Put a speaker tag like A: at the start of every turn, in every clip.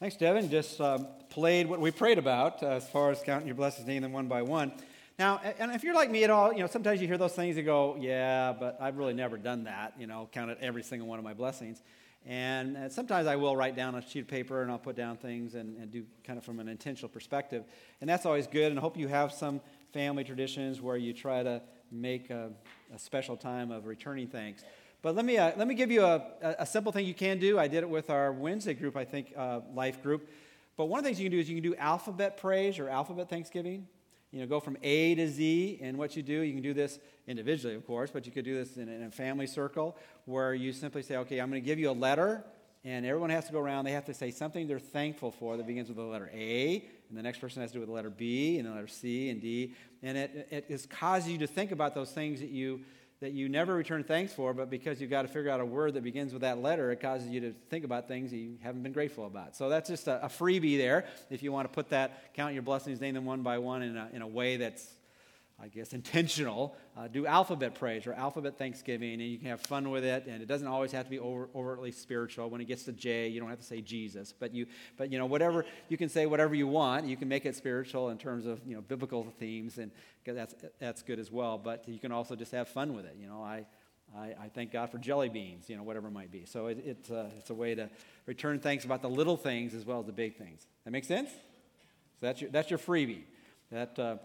A: Thanks, Devin. Just um, played what we prayed about uh, as far as counting your blessings, naming them one by one. Now, and if you're like me at all, you know, sometimes you hear those things and go, yeah, but I've really never done that, you know, counted every single one of my blessings. And, and sometimes I will write down a sheet of paper and I'll put down things and, and do kind of from an intentional perspective. And that's always good. And I hope you have some family traditions where you try to make a, a special time of returning thanks. But let me, uh, let me give you a, a, simple thing you can do. I did it with our Wednesday group, I think, uh, life group. But one of the things you can do is you can do alphabet praise or alphabet thanksgiving. You know, go from A to Z. And what you do, you can do this individually, of course, but you could do this in, in a family circle where you simply say, okay, I'm going to give you a letter. And everyone has to go around. They have to say something they're thankful for that begins with the letter A, and the next person has to do with the letter B, and the letter C and D. And it, it, it causes you to think about those things that you that you never return thanks for, but because you've got to figure out a word that begins with that letter, it causes you to think about things you haven't been grateful about. So that's just a, a freebie there if you want to put that, count your blessings, name them one by one in a, in a way that's I guess, intentional, uh, do alphabet praise or alphabet thanksgiving, and you can have fun with it. And it doesn't always have to be over, overtly spiritual. When it gets to J, you don't have to say Jesus, but you, but you know, whatever you can say, whatever you want. You can make it spiritual in terms of you know biblical themes, and that's that's good as well. But you can also just have fun with it. You know, I. I, I thank God for jelly beans, you know, whatever it might be. So it, it uh, it's a way to return thanks about the little things as well as the big things. That makes sense? So that's your, that's your freebie. That, uh,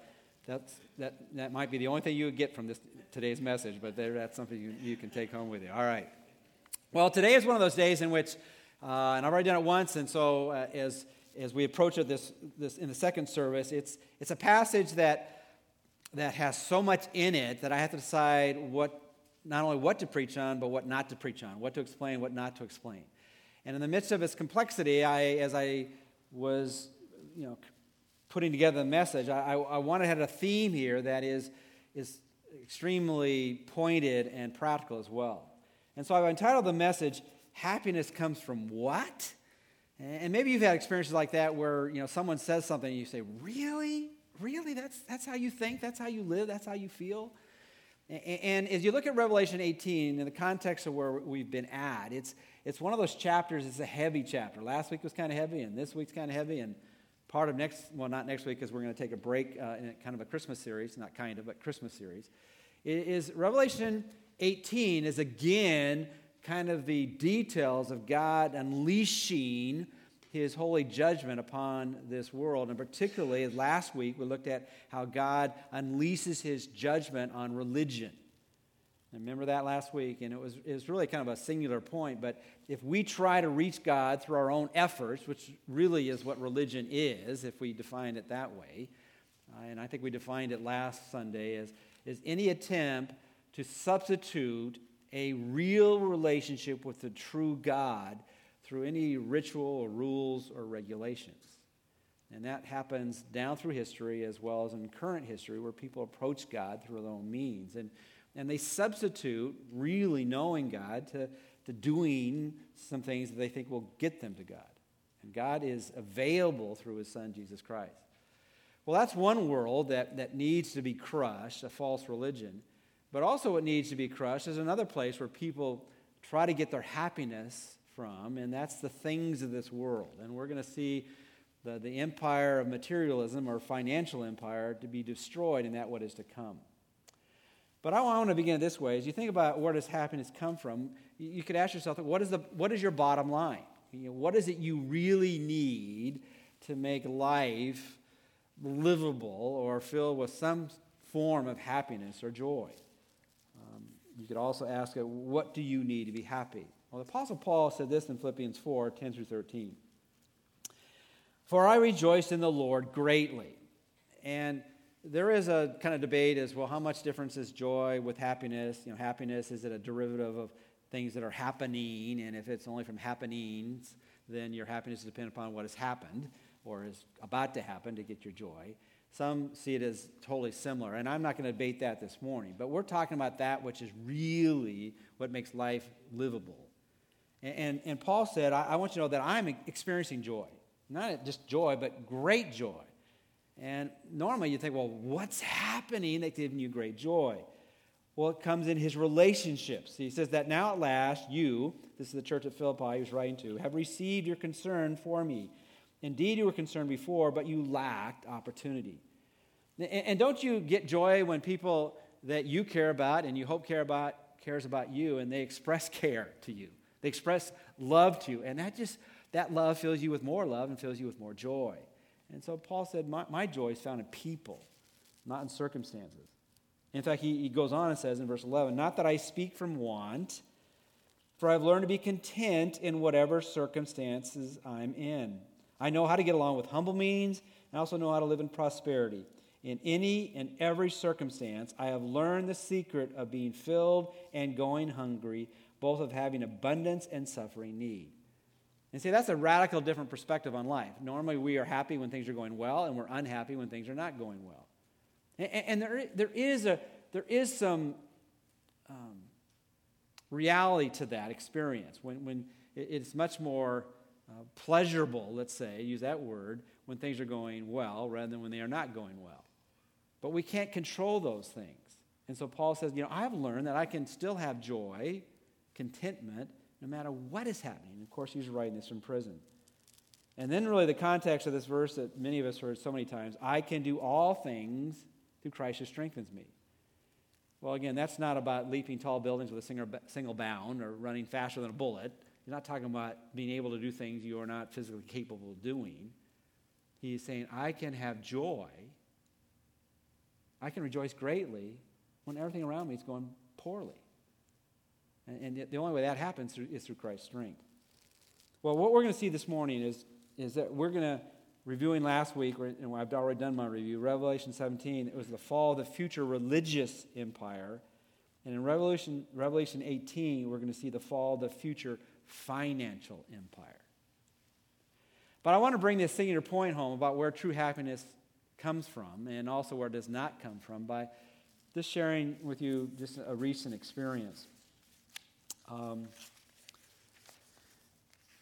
A: that's, that, that might be the only thing you would get from this, today's message, but there, that's something you, you can take home with you. All right. Well, today is one of those days in which, uh, and I've already done it once, and so uh, as, as we approach it this, this in the second service, it's, it's a passage that, that has so much in it that I have to decide what, not only what to preach on, but what not to preach on, what to explain, what not to explain. And in the midst of its complexity, I, as I was you know, putting together the message, I, I, to have a theme here that is, is extremely pointed and practical as well. And so I've entitled the message, Happiness Comes From What? And maybe you've had experiences like that where, you know, someone says something and you say, Really? Really? That's, that's how you think? That's how you live? That's how you feel? And as you look at Revelation 18 in the context of where we've been at, it's, it's one of those chapters, it's a heavy chapter. Last week was kind of heavy, and this week's kind of heavy, and part of next, well, not next week because we're going to take a break uh, in kind of a Christmas series, not kind of, but Christmas series, is Revelation 18 is again kind of the details of God unleashing his holy judgment upon this world. And particularly, last week, we looked at how God unleashes his judgment on religion. I remember that last week, and it was, it was really kind of a singular point. But if we try to reach God through our own efforts, which really is what religion is, if we define it that way, uh, and I think we defined it last Sunday as is any attempt to substitute a real relationship with the true God through any ritual or rules or regulations. And that happens down through history as well as in current history where people approach God through their own means. And and they substitute really knowing God to, to doing some things that they think will get them to God. And God is available through his son, Jesus Christ. Well, that's one world that, that needs to be crushed, a false religion. But also, what needs to be crushed is another place where people try to get their happiness from, and that's the things of this world. And we're going to see the, the empire of materialism or financial empire to be destroyed, and that what is to come. But I want to begin this way. As you think about where does happiness come from, you could ask yourself, what is, the, what is your bottom line? You know, what is it you really need to make life livable or filled with some form of happiness or joy? Um, you could also ask, what do you need to be happy? Well, the Apostle Paul said this in Philippians 4 10 through 13. For I rejoiced in the Lord greatly. And there is a kind of debate as well how much difference is joy with happiness? You know happiness is it a derivative of things that are happening? And if it's only from happenings then your happiness is dependent upon what has happened or is about to happen to get your joy. Some see it as totally similar and i'm not going to debate that this morning but we're talking about that which is really what makes life livable. And, and, and paul said I, I want you to know that i'm experiencing joy. Not just joy but great joy and normally you think, well, what's happening that's giving you great joy? Well, it comes in his relationships. He says that now at last, you, this is the church at Philippi he was writing to, have received your concern for me. Indeed, you were concerned before, but you lacked opportunity. And don't you get joy when people that you care about and you hope care about cares about you and they express care to you? They express love to you. And that just, that love fills you with more love and fills you with more joy. And so Paul said, My, my joy is found in people, not in circumstances. In fact, he, he goes on and says in verse 11, Not that I speak from want, for I've learned to be content in whatever circumstances I'm in. I know how to get along with humble means, and I also know how to live in prosperity. In any and every circumstance, I have learned the secret of being filled and going hungry, both of having abundance and suffering need. And see, that's a radical different perspective on life. Normally, we are happy when things are going well, and we're unhappy when things are not going well. And, and there, there, is a, there is some um, reality to that experience when, when it's much more uh, pleasurable, let's say, use that word, when things are going well rather than when they are not going well. But we can't control those things. And so Paul says, you know, I've learned that I can still have joy, contentment, no matter what is happening. Of course, he's writing this from prison. And then, really, the context of this verse that many of us heard so many times I can do all things through Christ who strengthens me. Well, again, that's not about leaping tall buildings with a single bound or running faster than a bullet. He's not talking about being able to do things you are not physically capable of doing. He is saying, I can have joy. I can rejoice greatly when everything around me is going poorly. And, and the only way that happens is through Christ's strength. Well, what we're going to see this morning is, is that we're going to, reviewing last week, and I've already done my review, Revelation 17, it was the fall of the future religious empire. And in Revelation, Revelation 18, we're going to see the fall of the future financial empire. But I want to bring this singular point home about where true happiness comes from and also where it does not come from by just sharing with you just a recent experience. Um,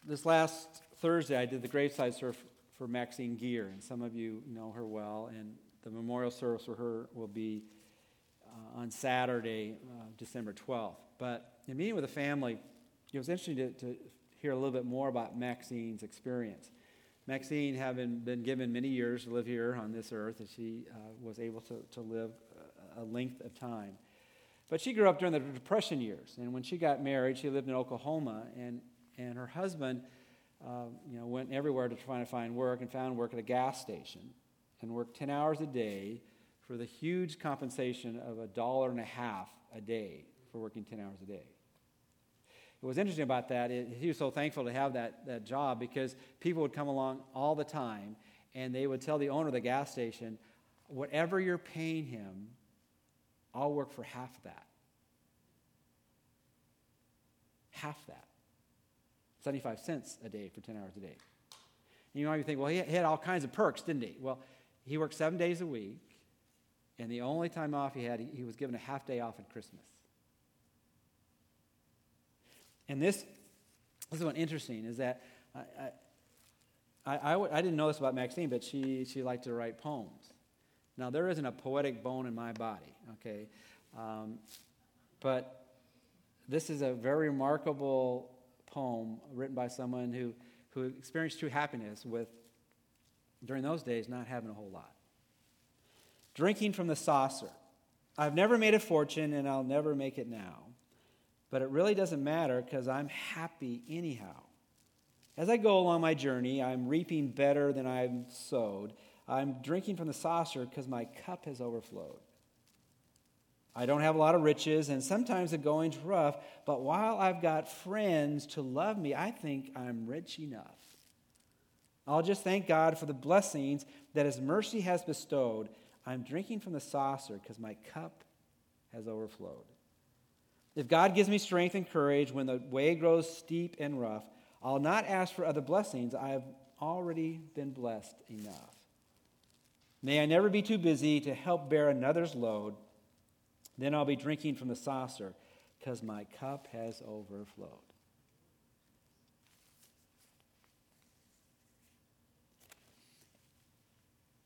A: this last Thursday, I did the graveside service for Maxine Gear, and some of you know her well, and the memorial service for her will be uh, on Saturday, uh, December 12th. But in meeting with the family, it was interesting to, to hear a little bit more about Maxine's experience. Maxine, having been given many years to live here on this earth, and she uh, was able to, to live a length of time. But she grew up during the Depression years, and when she got married, she lived in Oklahoma, and, and her husband uh, you know, went everywhere to try to find work and found work at a gas station and worked 10 hours a day for the huge compensation of a dollar and a half a day for working 10 hours a day. What was interesting about that is he was so thankful to have that, that job because people would come along all the time and they would tell the owner of the gas station, whatever you're paying him, I'll work for half that. Half that. 75 cents a day for 10 hours a day. And you might be thinking, well, he had all kinds of perks, didn't he? Well, he worked seven days a week, and the only time off he had, he was given a half day off at Christmas. And this, this is what's interesting, is that I, I, I, I, didn't know this about Maxine, but she, she liked to write poems. Now, there isn't a poetic bone in my body, okay? Um, but this is a very remarkable poem written by someone who, who experienced true happiness with, during those days, not having a whole lot. Drinking from the saucer. I've never made a fortune and I'll never make it now. But it really doesn't matter because I'm happy anyhow. As I go along my journey, I'm reaping better than I've sowed. I'm drinking from the saucer because my cup has overflowed. I don't have a lot of riches, and sometimes the going's rough, but while I've got friends to love me, I think I'm rich enough. I'll just thank God for the blessings that His mercy has bestowed. I'm drinking from the saucer because my cup has overflowed. If God gives me strength and courage when the way grows steep and rough, I'll not ask for other blessings. I have already been blessed enough. May I never be too busy to help bear another's load. Then I'll be drinking from the saucer because my cup has overflowed.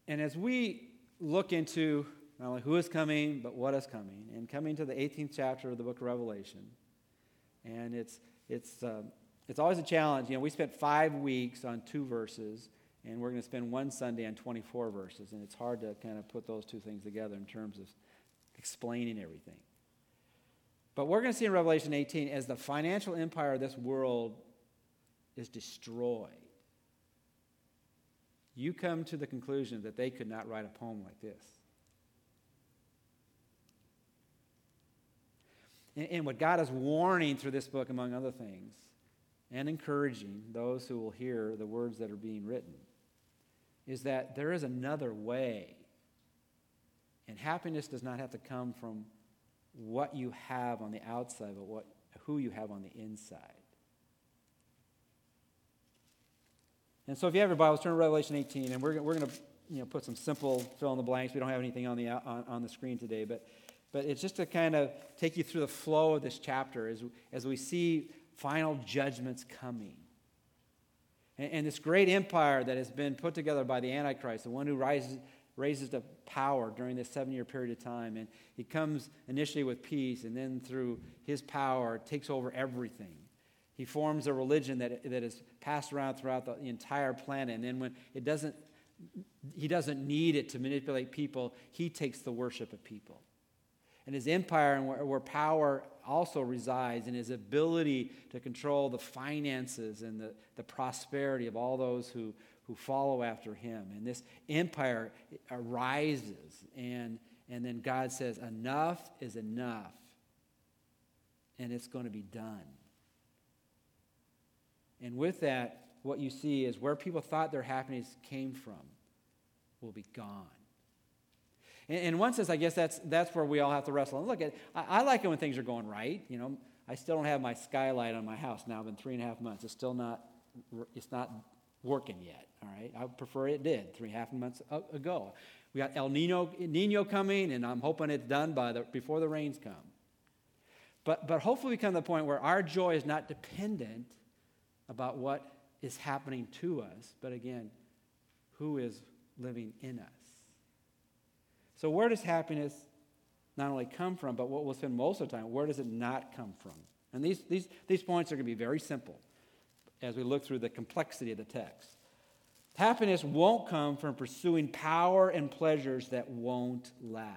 A: And as we look into not only who is coming, but what is coming, and coming to the 18th chapter of the book of Revelation, and it's, it's, uh, it's always a challenge. You know, we spent five weeks on two verses, And we're going to spend one Sunday on 24 verses, and it's hard to kind of put those two things together in terms of explaining everything. But we're going to see in Revelation 18 as the financial empire of this world is destroyed, you come to the conclusion that they could not write a poem like this. And what God is warning through this book, among other things, and encouraging those who will hear the words that are being written, is that there is another way. And happiness does not have to come from what you have on the outside, but what, who you have on the inside. And so if you have your Bibles, turn to Revelation 18, and we're, we're going to you know, put some simple fill in the blanks. We don't have anything on the, on, on the screen today, but, but it's just to kind of take you through the flow of this chapter as, as we see final judgments coming. And, and this great empire that has been put together by the Antichrist, the one who rises, raises to power during this seven year period of time. And he comes initially with peace, and then through his power, takes over everything. He forms a religion that, that is passed around throughout the entire planet. And then when it doesn't, he doesn't need it to manipulate people, he takes the worship of people. And his empire and where, where power also resides in his ability to control the finances and the, the prosperity of all those who, who follow after him. And this empire arises, and, and then God says, Enough is enough, and it's going to be done. And with that, what you see is where people thought their happiness came from will be gone. And in one sense, I guess that's, that's where we all have to wrestle. And look, at, I, I like it when things are going right. You know, I still don't have my skylight on my house now. It's been three and a half months. It's still not, it's not working yet. All right, I prefer it did three and a half months ago. We got El Nino, Nino coming, and I'm hoping it's done by the, before the rains come. But, but hopefully, we come to the point where our joy is not dependent about what is happening to us, but again, who is living in us. So, where does happiness not only come from, but what we'll spend most of the time, where does it not come from? And these, these, these points are going to be very simple as we look through the complexity of the text. Happiness won't come from pursuing power and pleasures that won't last.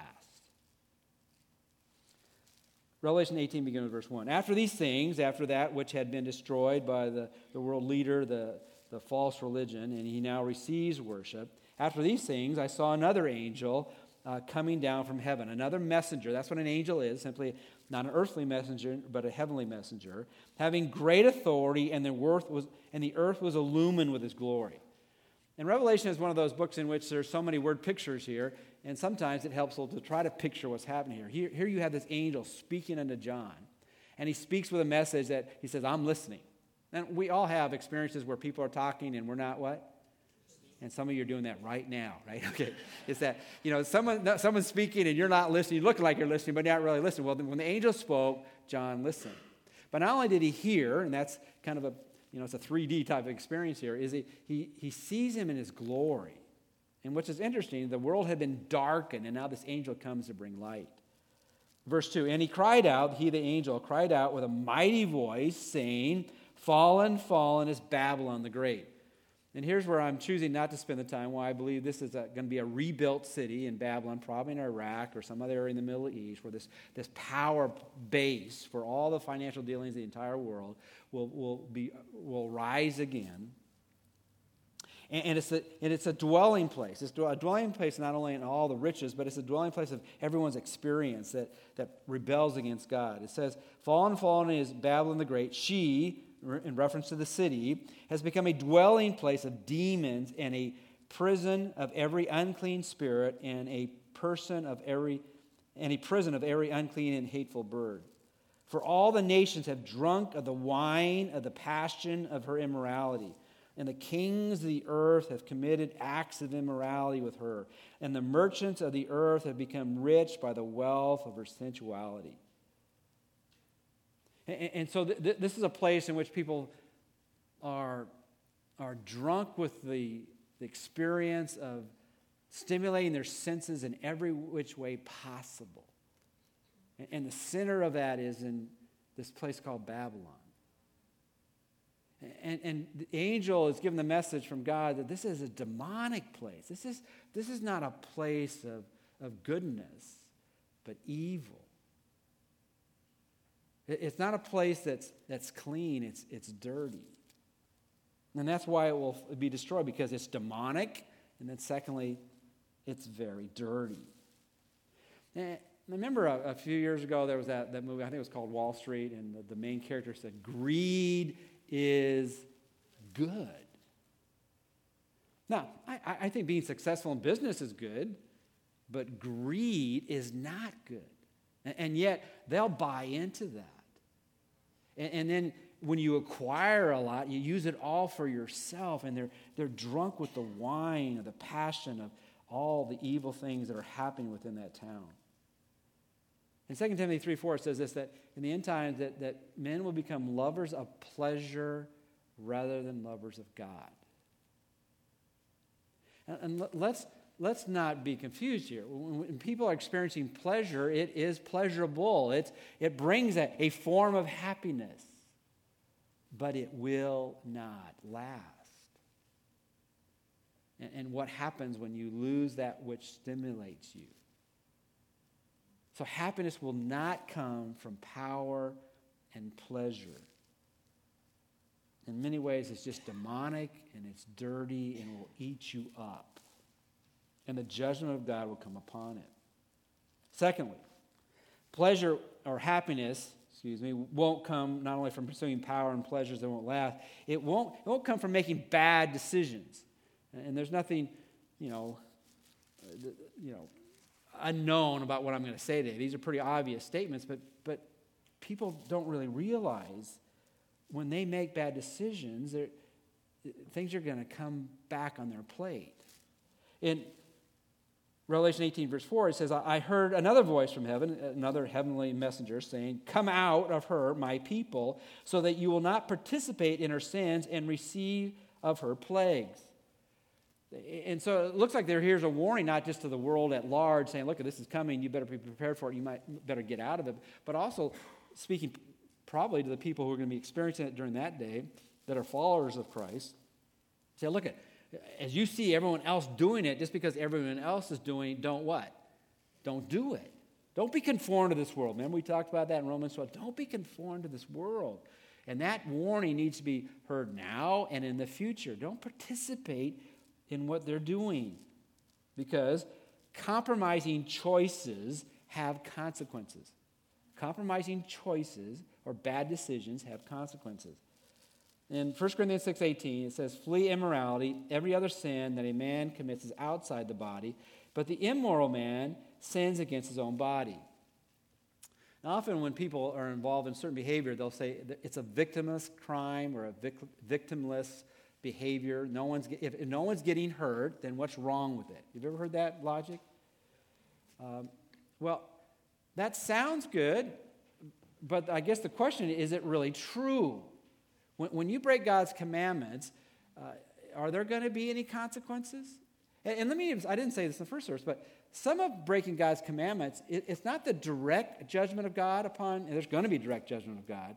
A: Revelation 18 begins with verse 1. After these things, after that which had been destroyed by the, the world leader, the, the false religion, and he now receives worship, after these things, I saw another angel uh, coming down from heaven, another messenger. That's what an angel is, simply not an earthly messenger, but a heavenly messenger, having great authority, and the, earth was, and the earth was illumined with his glory. And Revelation is one of those books in which there's so many word pictures here, and sometimes it helps to try to picture what's happening here. here. Here you have this angel speaking unto John, and he speaks with a message that he says, I'm listening. And we all have experiences where people are talking and we're not what? And some of you are doing that right now, right? Okay. It's that, you know, someone, someone's speaking and you're not listening. You look like you're listening, but you're not really listening. Well, when the angel spoke, John listened. But not only did he hear, and that's kind of a, you know, it's a 3D type of experience here, is he, he, he sees him in his glory. And which is interesting, the world had been darkened, and now this angel comes to bring light. Verse 2 And he cried out, he, the angel, cried out with a mighty voice, saying, Fallen, fallen is Babylon the Great. And here's where I'm choosing not to spend the time, why I believe this is going to be a rebuilt city in Babylon, probably in Iraq or some other area in the Middle East, where this, this power base for all the financial dealings of the entire world will, will, be, will rise again. And, and, it's a, and it's a dwelling place. It's a dwelling place not only in all the riches, but it's a dwelling place of everyone's experience that, that rebels against God. It says, Fallen, fallen is Babylon the Great. She, in reference to the city, has become a dwelling place of demons and a prison of every unclean spirit and a person of every and a prison of every unclean and hateful bird. For all the nations have drunk of the wine of the passion of her immorality. And the kings of the earth have committed acts of immorality with her. And the merchants of the earth have become rich by the wealth of her sensuality. And, and so th- th- this is a place in which people are, are drunk with the, the experience of stimulating their senses in every which way possible. And, and the center of that is in this place called Babylon. And, and the angel is given the message from God that this is a demonic place. This is, this is not a place of, of goodness, but evil. It's not a place that's, that's clean, it's, it's dirty. And that's why it will be destroyed, because it's demonic, and then secondly, it's very dirty. And remember a, a, few years ago, there was that, that movie, I think it was called Wall Street, and the, the main character said, Greed is good. Now, I, I think being successful in business is good, but greed is not good. And, and yet, they'll buy into that. And, and then when you acquire a lot, you use it all for yourself, and they're, they're drunk with the wine of the passion of all the evil things that are happening within that town. In 2 Timothy 3 4, it says this that in the end times, that, that men will become lovers of pleasure rather than lovers of God. And, and let's, let's not be confused here. When people are experiencing pleasure, it is pleasurable, it's, it brings a, a form of happiness, but it will not last. And, and what happens when you lose that which stimulates you? So, happiness will not come from power and pleasure. In many ways, it's just demonic and it's dirty and will eat you up. And the judgment of God will come upon it. Secondly, pleasure or happiness, excuse me, won't come not only from pursuing power and pleasures that won't last, it won't, it won't come from making bad decisions. And there's nothing, you know, uh, you know, unknown about what I'm going to say today. These are pretty obvious statements, but, but people don't really realize when they make bad decisions, things are going to come back on their plate. In Revelation 18, verse 4, it says, I heard another voice from heaven, another heavenly messenger, saying, Come out of her, my people, so that you will not participate in her sins and receive of her plagues. And so it looks like there here's a warning, not just to the world at large, saying, look, this is coming, you better be prepared for it, you might better get out of it, but also speaking probably to the people who are going to be experiencing it during that day that are followers of Christ. Say, look at as you see everyone else doing it, just because everyone else is doing it, don't what? Don't do it. Don't be conformed to this world. Remember, we talked about that in Romans 12. Don't be conformed to this world. And that warning needs to be heard now and in the future. Don't participate in what they're doing because compromising choices have consequences. Compromising choices or bad decisions have consequences. In 1 Corinthians 6:18 it says flee immorality every other sin that a man commits is outside the body but the immoral man sins against his own body. Now, often when people are involved in certain behavior, they'll say it's a victimless crime or a victimless behavior. No one's, if, if no one's getting hurt, then what's wrong with it? You've ever heard that logic? Um, well, that sounds good, but I guess the question is, is it really true? When, when you break God's commandments, uh, are there going to be any consequences? And, and, let me, I didn't say this in the first verse, but some of breaking God's commandments, it, it's not the direct judgment of God upon, and there's going to be direct judgment of God,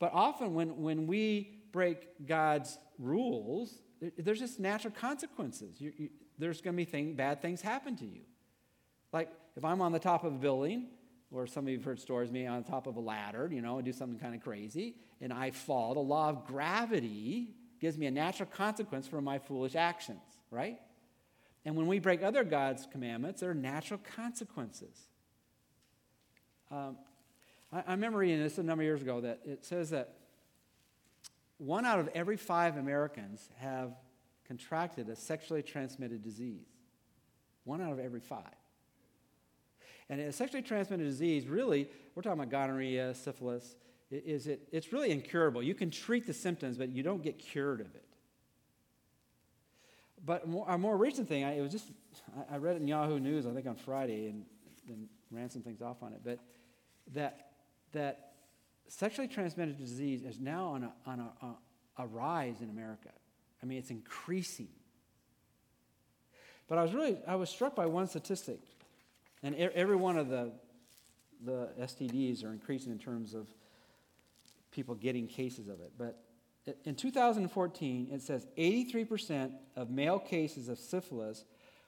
A: but often when, when we break God's rules, there's just natural consequences. You, you, there's going to be thing, bad things happen to you. Like if I'm on the top of a building, or some of you have heard stories me on top of a ladder, you know, and do something kind of crazy, and I fall, the law of gravity gives me a natural consequence for my foolish actions, right? And when we break other God's commandments, there are natural consequences. Um, I, I remember reading this a number of years ago that it says that one out of every five Americans have contracted a sexually transmitted disease. One out of every five. And a sexually transmitted disease, really, we're talking about gonorrhea, syphilis, is it, it's really incurable. You can treat the symptoms, but you don't get cured of it. But a more recent thing, I, it was just, I, I read it in Yahoo News, I think on Friday, and then ran some things off on it, but that, that sexually transmitted disease is now on a, on a, a, a rise in America. I mean, it's increasing. But I was really, I was struck by one statistic. And every one of the, the STDs are increasing in terms of people getting cases of it. But in 2014, it says 83% of male cases of syphilis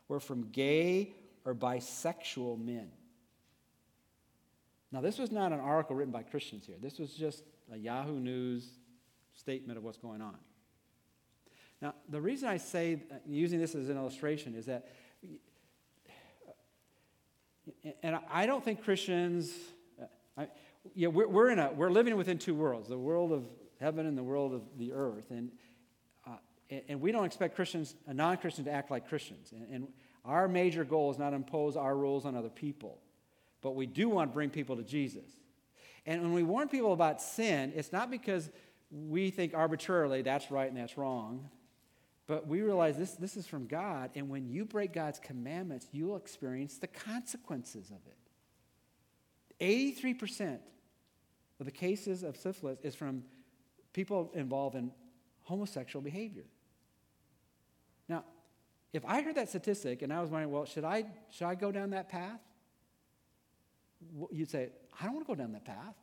A: were from gay or bisexual men. Now, this was not an article written by Christians here. This was just a Yahoo News statement of what's going on. Now, the reason I say, uh, using this as an illustration, is that, and I don't think Christians, I, yeah, we're, we're, in a, we're living within two worlds the world of heaven and the world of the earth. And, uh, and we don't expect Christians, a non Christian, to act like Christians. And, and our major goal is not to impose our rules on other people, but we do want to bring people to Jesus. And when we warn people about sin, it's not because we think arbitrarily that's right and that's wrong, but we realize this, this is from God, and when you break God's commandments, you'll experience the consequences of it. 83% of the cases of syphilis is from people involved in homosexual behavior. Now, if I heard that statistic and I was wondering, well, should I, should I go down that path? You'd say, I don't want to go down that path.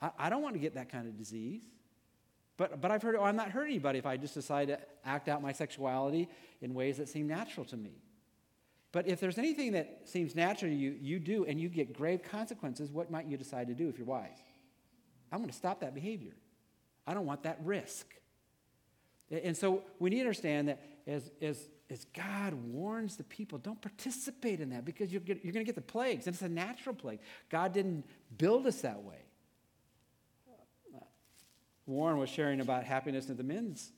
A: I, I don't want to get that kind of disease. But, but I've heard, oh, I'm not hurting anybody if I just decide to act out my sexuality in ways that seem natural to me. But if there's anything that seems natural to you, you do, and you get grave consequences, what might you decide to do if you're wise? I'm going to stop that behavior. I don't want that risk. And so we need to understand that as, as, as God warns the people, don't participate in that because you're, you're going to get the plagues, and it's a natural plague. God didn't build us that way. Warren was sharing about happiness at the men's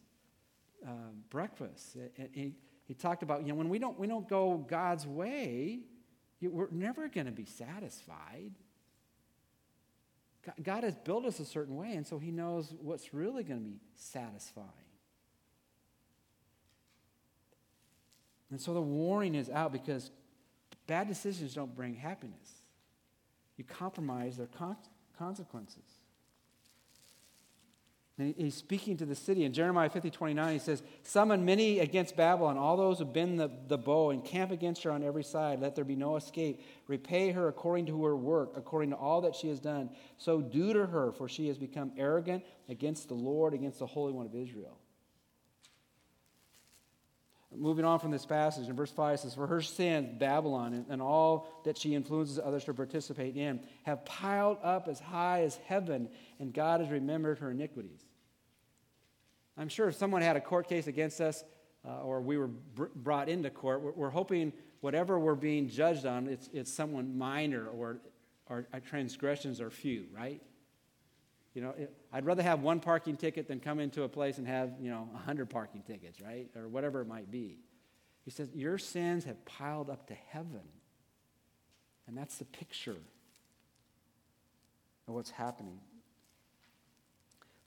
A: uh, breakfast. And he, he talked about, you know, when we don't, we don't go God's way, we're never going to be satisfied. God has built us a certain way, and so He knows what's really going to be satisfying. And so the warning is out because bad decisions don't bring happiness. You compromise their consequences. And he's speaking to the city. In Jeremiah 50, 29, he says, Summon many against Babylon, all those who bend the, the bow, and camp against her on every side. Let there be no escape. Repay her according to her work, according to all that she has done. So do to her, for she has become arrogant against the Lord, against the Holy One of Israel. Moving on from this passage, in verse 5 it says, For her sins, Babylon, and, and all that she influences others to participate in, have piled up as high as heaven, and God has remembered her iniquities. I'm sure if someone had a court case against us uh, or we were br- brought into court, we're, we're, hoping whatever we're being judged on, it's, it's someone minor or, or uh, transgressions are few, right? You know, it, I'd rather have one parking ticket than come into a place and have, you know, 100 parking tickets, right? Or whatever it might be. He says, Your sins have piled up to heaven. And that's the picture of what's happening.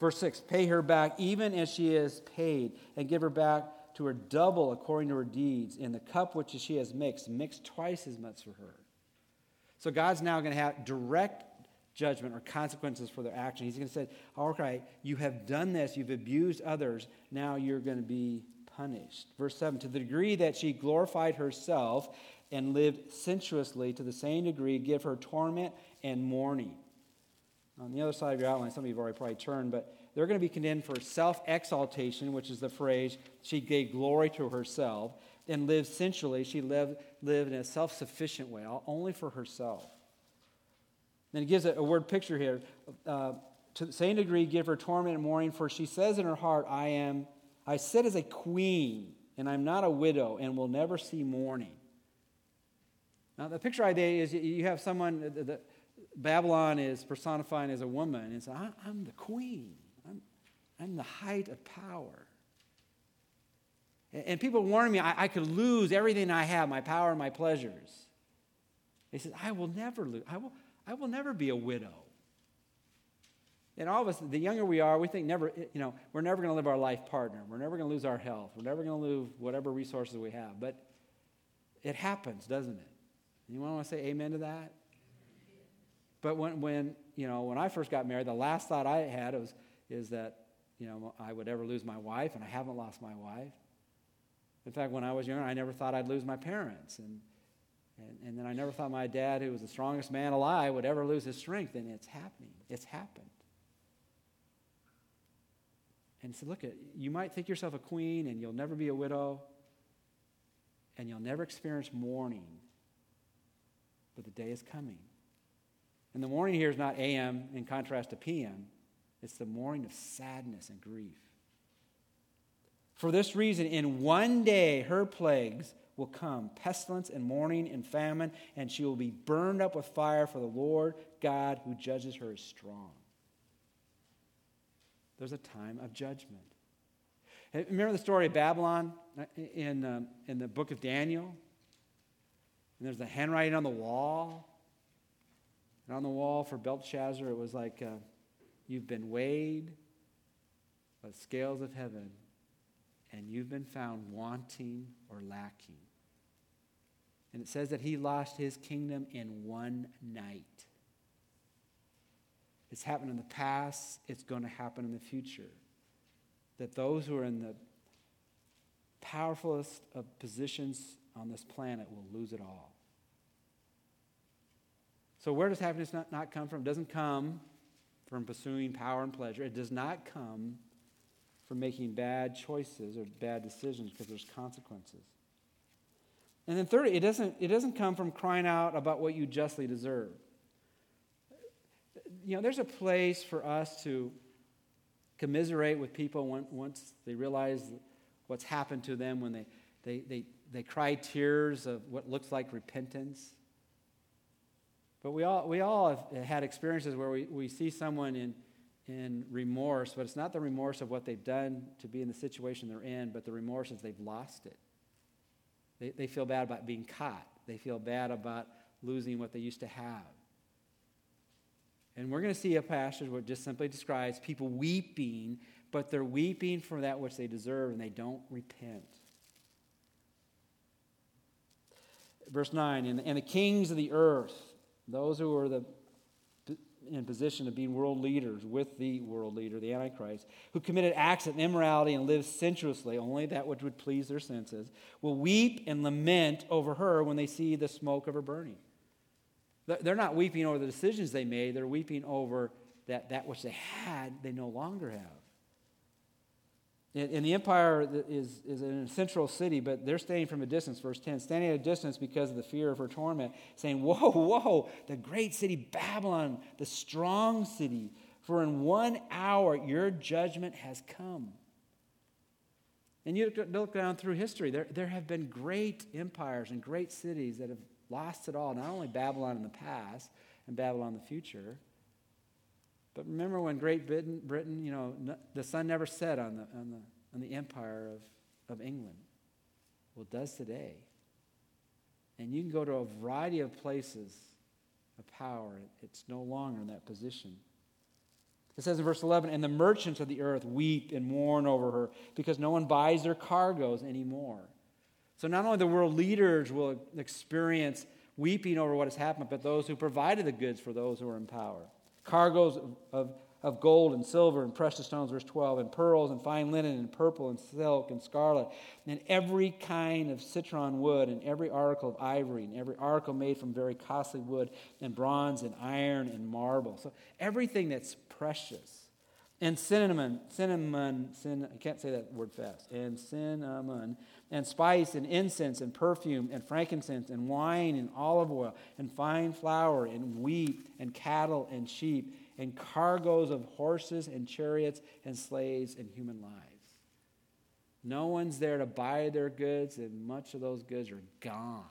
A: Verse 6 Pay her back even as she is paid, and give her back to her double according to her deeds. In the cup which she has mixed, mix twice as much for her. So God's now going to have direct judgment or consequences for their action. He's going to say, All right, you have done this, you've abused others, now you're going to be punished. Verse 7 To the degree that she glorified herself and lived sensuously, to the same degree, give her torment and mourning. On the other side of your outline, some of you have already probably turned, but they're going to be condemned for self exaltation, which is the phrase she gave glory to herself, and lived sensually. She lived, lived in a self sufficient way, only for herself. Then he gives a, a word picture here. Uh, to the same degree, give her torment and mourning, for she says in her heart, I am, I sit as a queen, and I'm not a widow, and will never see mourning. Now, the picture idea is you have someone, the, the, Babylon is personified as a woman. And so I'm the queen, I'm, I'm the height of power. And people warn me I, I could lose everything I have my power my pleasures. He says, I will never lose. I will, I will never be a widow. And all of us, the younger we are, we think never, eh, you know, we're never going to live our life partner. We're never going to lose our health. We're never going to lose whatever resources we have. But it happens, doesn't it? Anyone want to say amen to that? But when, when, you know, when I first got married, the last thought I had was, is that, you know, I would ever lose my wife, and I haven't lost my wife. In fact, when I was younger, I never thought I'd lose my parents. And, and, and then I never thought my dad, who was the strongest man alive, would ever lose his strength. And it's happening. It's happened. And he said, Look, you might think yourself a queen and you'll never be a widow and you'll never experience mourning, but the day is coming. And the mourning here is not AM in contrast to PM, it's the mourning of sadness and grief. For this reason, in one day, her plagues will come pestilence and mourning and famine, and she will be burned up with fire, for the Lord God who judges her is strong. There's a time of judgment. Remember the story of Babylon uh, in, um, in the book of Daniel? And there's the handwriting on the wall. And on the wall for Belshazzar, it was like, uh, You've been weighed the scales of heaven, and you've been found wanting or lacking. And it says that he lost his kingdom in one night. It's happened in the past, it's going to happen in the future. That those who are in the powerfulest of positions on this planet will lose it all. So, where does happiness not, not come from? It doesn't come from pursuing power and pleasure. It does not come from making bad choices or bad decisions because there's consequences. And then thirdly, it doesn't, it doesn't come from crying out about what you justly deserve you know, there's a place for us to commiserate with people once they realize what's happened to them when they, they, they, they cry tears of what looks like repentance. But we all, we all have had experiences where we, we see someone in, in remorse, but it's not the remorse of what they've done to be in the situation they're in, but the remorse is they've lost it. They, they feel bad about being caught, they feel bad about losing what they used to have. And we're going to see a passage where it just simply describes people weeping, but they're weeping for that which they deserve and they don't repent. Verse 9 and, and the kings of the earth, those who are the, in position of being world leaders with the world leader, the Antichrist, who committed acts of immorality and lived sensuously, only that which would please their senses, will weep and lament over her when they see the smoke of her burning. They're not weeping over the decisions they made, they're weeping over that, that which they had, they no longer have. And, the empire is, is in a central city, but they're staying from a distance. Verse 10 standing at a distance because of the fear of her torment, saying, Whoa, whoa, the great city Babylon, the strong city, for in one hour your judgment has come. And you look down through history, there, there have been great empires and great cities that have lost it all, not only Babylon in the past and Babylon in the future, but remember when Great Britain, Britain you know, the sun never set on the, on the, on the empire of, of England. Well, it does today. And you can go to a variety of places of power. It's no longer in that position. It says in verse 11, and the merchants of the earth weep and mourn over her because no one buys their cargoes anymore. So not only the world leaders will experience weeping over what has happened, but those who provided the goods for those who are in power. Cargoes of, of, gold and silver and precious stones, verse 12, and pearls and fine linen and purple and silk and scarlet, and every kind of citron wood and every article of ivory and every article made from very costly wood and bronze and iron and marble. So everything that's precious. And cinnamon, cinnamon, cinnamon I can't say that word fast. And cinnamon and spice and incense and perfume and frankincense and wine and olive oil and fine flour and wheat and cattle and sheep and cargoes of horses and chariots and slaves and human lives. No one's there to buy their goods, and much of those goods are gone.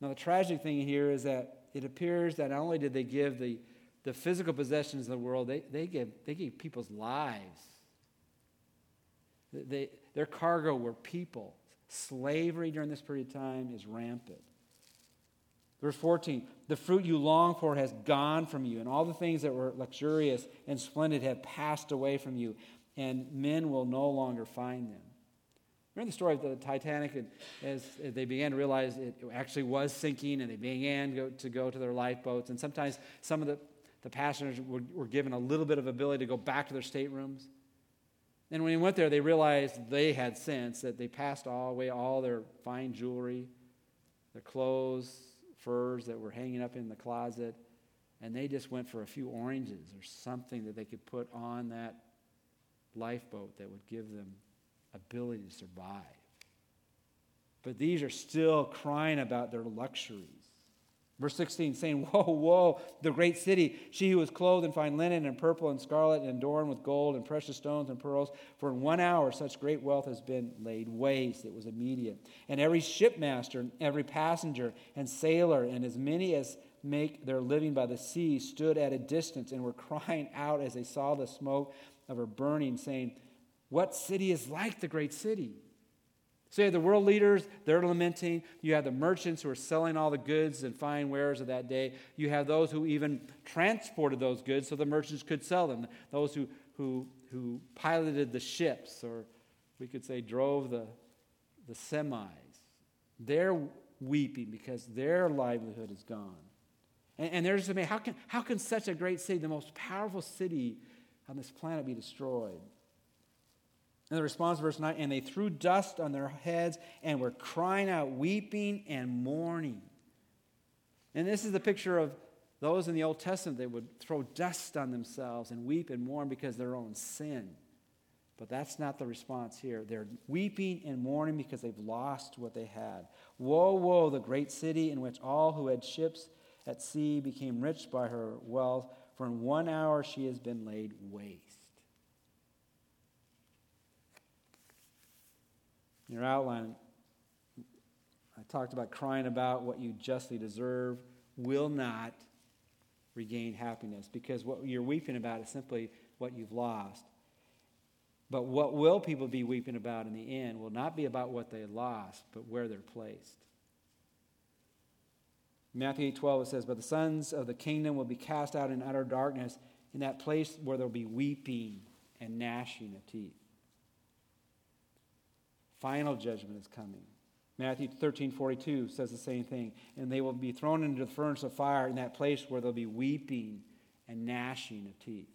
A: Now, the tragic thing here is that it appears that not only did they give the, the physical possessions of the world, they, they, gave, they gave people's lives. They, their cargo were people. Slavery during this period of time is rampant. Verse 14, the fruit you long for has gone from you, and all the things that were luxurious and splendid have passed away from you, and men will no longer find them. Remember the story of the Titanic? and As they began to realize it actually was sinking, and they began to go to their lifeboats, and sometimes some of the, the passengers were, were given a little bit of ability to go back to their staterooms. And when he went there, they realized they had sense that they passed all away all their fine jewelry, their clothes, furs that were hanging up in the closet, and they just went for a few oranges or something that they could put on that lifeboat that would give them ability to survive. But these are still crying about their luxuries. Verse 16, saying, Woe, woe, the great city, she who was clothed in fine linen and purple and scarlet and adorned with gold and precious stones and pearls. For in one hour such great wealth has been laid waste. It was immediate. And every shipmaster, every passenger and sailor, and as many as make their living by the sea, stood at a distance and were crying out as they saw the smoke of her burning, saying, What city is like the great city? So you have the world leaders, they're lamenting. You have the merchants who are selling all the goods and fine wares of that day. You have those who even transported those goods so the merchants could sell them. Those who, who, who piloted the ships, or we could say drove the, the semis. They're weeping because their livelihood is gone. And, and they're just saying, how can, how can such a great city, the most powerful city on this planet, be destroyed? And the response, verse 9, and they threw dust on their heads and were crying out, weeping and mourning. And this is the picture of those in the Old Testament that would throw dust on themselves and weep and mourn because of their own sin. But that's not the response here. They're weeping and mourning because they've lost what they had. Woe, woe, the great city in which all who had ships at sea became rich by her wealth, for in one hour she has been laid waste. In your outline, I talked about crying about what you justly deserve will not regain happiness because what you're weeping about is simply what you've lost. But what will people be weeping about in the end will not be about what they lost, but where they're placed. Matthew 8:12 it says, "But the sons of the kingdom will be cast out in utter darkness, in that place where there'll be weeping and gnashing of teeth." Final judgment is coming. Matthew 13, 42 says the same thing. And they will be thrown into the furnace of fire in that place where they'll be weeping and gnashing of teeth.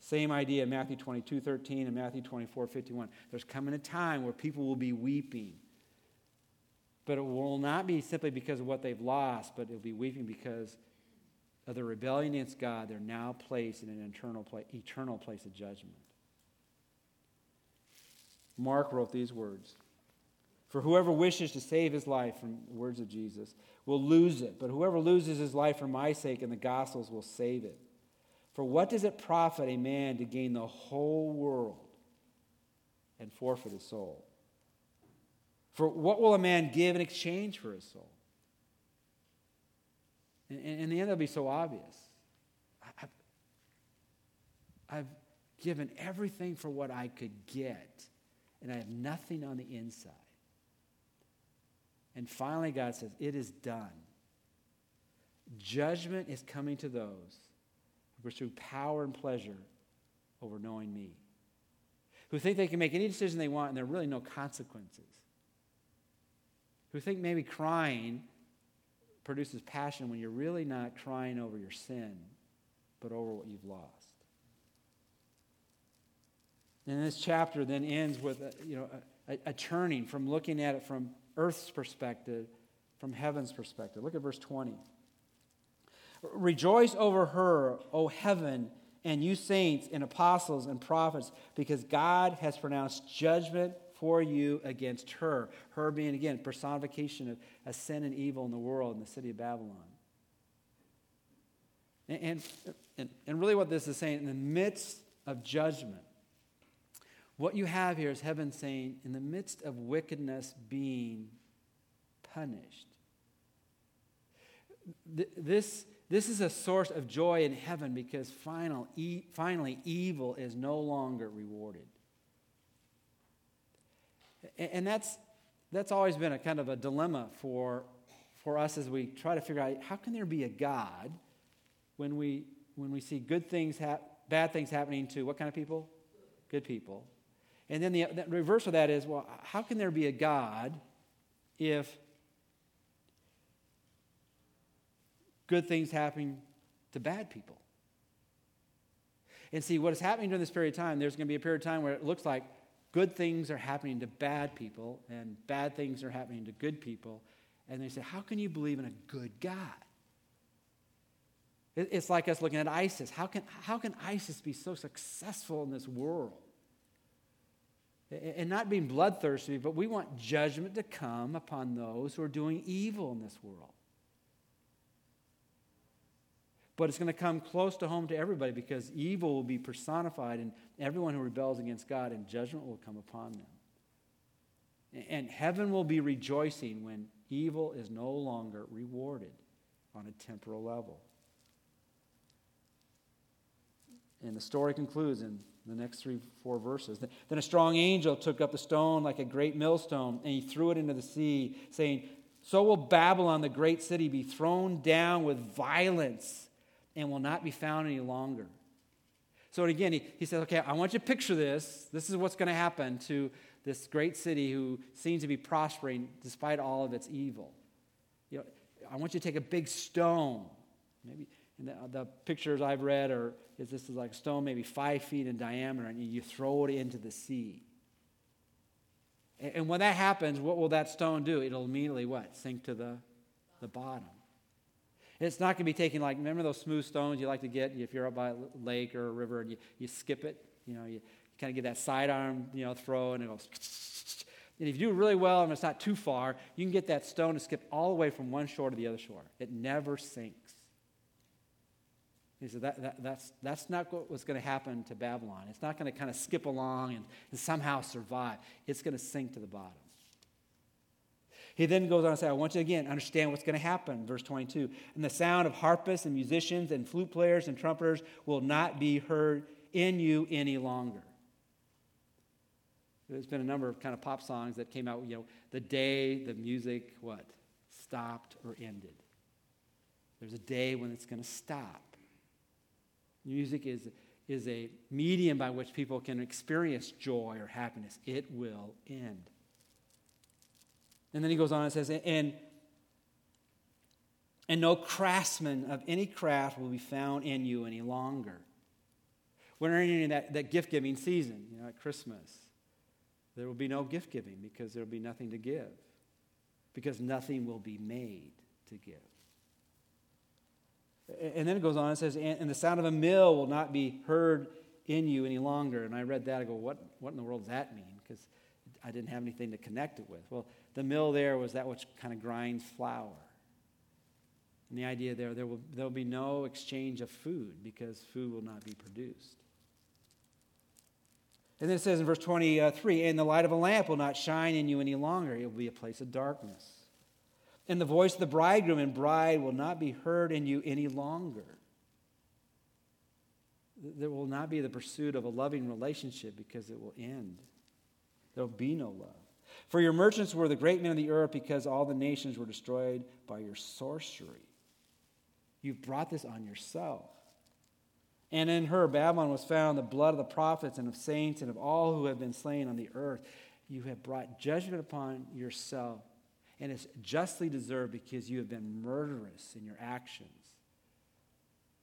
A: Same idea, Matthew 22, 13 and Matthew 24, 51. There's coming a time where people will be weeping. But it will not be simply because of what they've lost, but it'll be weeping because of the rebellion against God. They're now placed in an eternal place, eternal place of judgment. Mark wrote these words For whoever wishes to save his life, from the words of Jesus, will lose it. But whoever loses his life for my sake and the gospel's will save it. For what does it profit a man to gain the whole world and forfeit his soul? For what will a man give in exchange for his soul? And, in the end, it'll be so obvious. I've, I've given everything for what I could get and I have nothing on the inside. And finally, God says, It is done. Judgment is coming to those who pursue power and pleasure over knowing me, who think they can make any decision they want and there are really no consequences, who think maybe crying produces passion when you're really not crying over your sin, but over what you've lost. And this chapter then ends with a, you know, a, a turning from looking at it from earth's perspective, from heaven's perspective. Look at verse 20. Rejoice over her, O heaven, and you saints and apostles and prophets, because God has pronounced judgment for you against her. Her being, again, personification of, a sin and evil in the world in the city of Babylon. And, and, and really, what this is saying, in the midst of judgment, what you have here is heaven saying, in the midst of wickedness being punished. This, this is a source of joy in heaven because final, e- finally evil is no longer rewarded. And that's, that's always been a kind of a dilemma for, for us as we try to figure out how can there be a God when we, when we see good things, bad things happening to what kind of people? Good people. And then the, the reverse of that is well, how can there be a God if good things happen to bad people? And see, what is happening during this period of time, there's going to be a period of time where it looks like good things are happening to bad people and bad things are happening to good people. And they say, How can you believe in a good God? It's like us looking at ISIS. How can, how can ISIS be so successful in this world? And not being bloodthirsty, but we want judgment to come upon those who are doing evil in this world. But it's going to come close to home to everybody because evil will be personified in everyone who rebels against God, and judgment will come upon them. And heaven will be rejoicing when evil is no longer rewarded on a temporal level. And the story concludes in the next three, four verses. Then a strong angel took up the stone like a great millstone, and he threw it into the sea, saying, So will Babylon, the great city, be thrown down with violence and will not be found any longer. So again, he, he says, Okay, I want you to picture this. This is what's going to happen to this great city who seems to be prospering despite all of its evil. You know, I want you to take a big stone, maybe and the, the, pictures I've read are is this is like a stone maybe five feet in diameter, and you throw it into the sea. And, and when that happens, what will that stone do? It'll immediately what? Sink to the, the bottom. It's not going to be taking like, remember those smooth stones you like to get if you're up by a lake or a river and you, you skip it? You know, you, you kind of get that sidearm, you know, throw and it goes. And if you do really well and it's not too far, you can get that stone to skip all the way from one shore to the other shore. It never sinks. He said, that, that, that's, that's not what was going to happen to Babylon. It's not going to kind of skip along and, and somehow survive. It's going to sink to the bottom. He then goes on to say, I want you again understand what's going to happen. Verse 22. And the sound of harpists and musicians and flute players and trumpeters will not be heard in you any longer. There's been a number of kind of pop songs that came out, you know, the day the music, what? Stopped or ended. There's a day when it's going to stop. Music is, is a medium by which people can experience joy or happiness. It will end. And then he goes on and says, and, and no craftsman of any craft will be found in you any longer. When we're entering that, that gift giving season, you know, at Christmas. There will be no gift giving because there will be nothing to give, because nothing will be made to give. And then it goes on and says, and the sound of a mill will not be heard in you any longer. And I read that, I go, what, what in the world does that mean? Because I didn't have anything to connect it with. Well, the mill there was that which kind of grinds flour. And the idea there, there will, there will be no exchange of food because food will not be produced. And then it says in verse 23 And the light of a lamp will not shine in you any longer, it will be a place of darkness. And the voice of the bridegroom and bride will not be heard in you any longer. There will not be the pursuit of a loving relationship because it will end. There will be no love. For your merchants were the great men of the earth because all the nations were destroyed by your sorcery. You've brought this on yourself. And in her, Babylon was found the blood of the prophets and of saints and of all who have been slain on the earth. You have brought judgment upon yourself and it's justly deserved because you have been murderous in your actions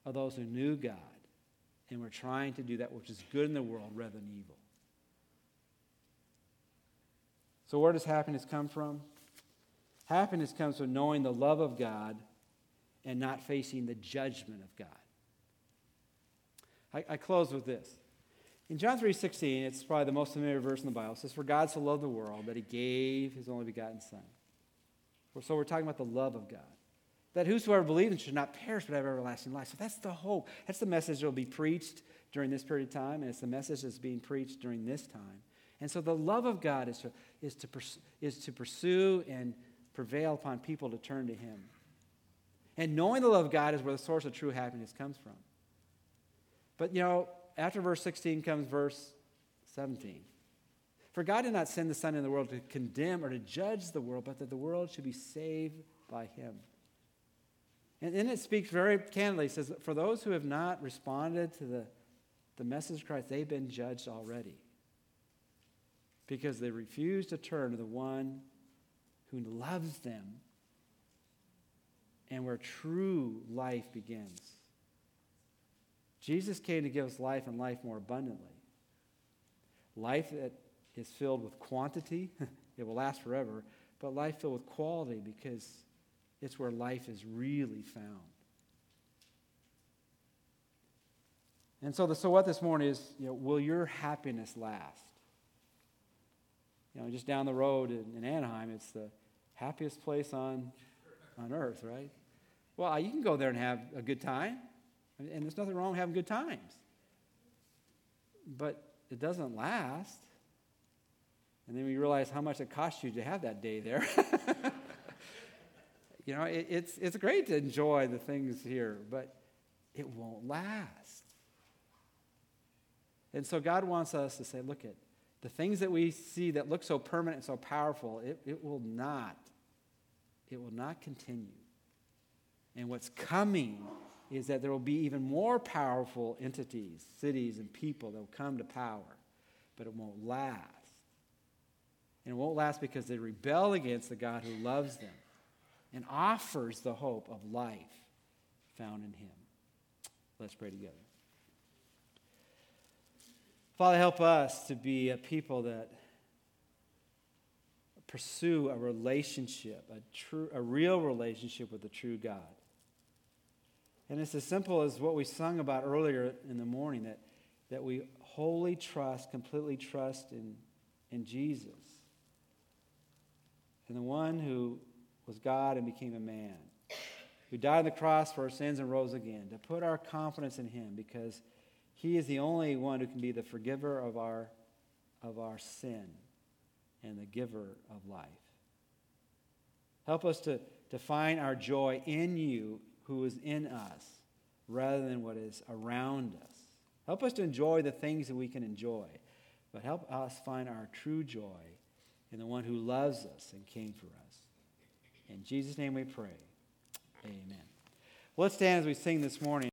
A: of those who knew God and were trying to do that which is good in the world rather than evil. So, where does happiness come from? Happiness comes from knowing the love of God and not facing the judgment of God. I, I close with this. In John 3.16, it's probably the most familiar verse in the Bible. It says, For God so loved the world that he gave his only begotten Son so we're talking about the love of God. That whosoever believes should not perish but have everlasting life. So that's the hope. That's the message that will be preached during this period of time, and it's the message that's being preached during this time. And so the love of God is to, is to, is to pursue and prevail upon people to turn to Him. And knowing the love of God is where the source of true happiness comes from. But, you know, after verse 16 comes verse 17. For God did not send the Son in the world to condemn or to judge the world, but that the world should be saved by him. And then it speaks very candidly. It says, For those who have not responded to the, the message of Christ, they've been judged already. Because they refuse to turn to the one who loves them and where true life begins. Jesus came to give us life and life more abundantly. Life that is filled with quantity, it will last forever, but life filled with quality because it's where life is really found. And so the so what this morning is, you know, will your happiness last? You know, just down the road in, in Anaheim, it's the happiest place on, on earth, right? Well, you can go there and have a good time, and there's nothing wrong with having good times. But it doesn't last. And then we realize how much it costs you to have that day there. you know, it, it's, it's great to enjoy the things here, but it won't last. And so God wants us to say, look at the things that we see that look so permanent and so powerful, it, it will not. It will not continue. And what's coming is that there will be even more powerful entities, cities, and people that will come to power, but it won't last. And it won't last because they rebel against the God who loves them and offers the hope of life found in Him. Let's pray together. Father, help us to be a people that pursue a relationship, a, true, a real relationship with the true God. And it's as simple as what we sung about earlier in the morning that, that we wholly trust, completely trust in, in Jesus, and the one who was God and became a man, who died on the cross for our sins and rose again, to put our confidence in him because he is the only one who can be the forgiver of our, of our sin and the giver of life. Help us to, to find our joy in you who is in us rather than what is around us. Help us to enjoy the things that we can enjoy, but help us find our true joy in the one who loves us and came for us. In Jesus' name we pray. Amen. Let's stand as we sing this morning.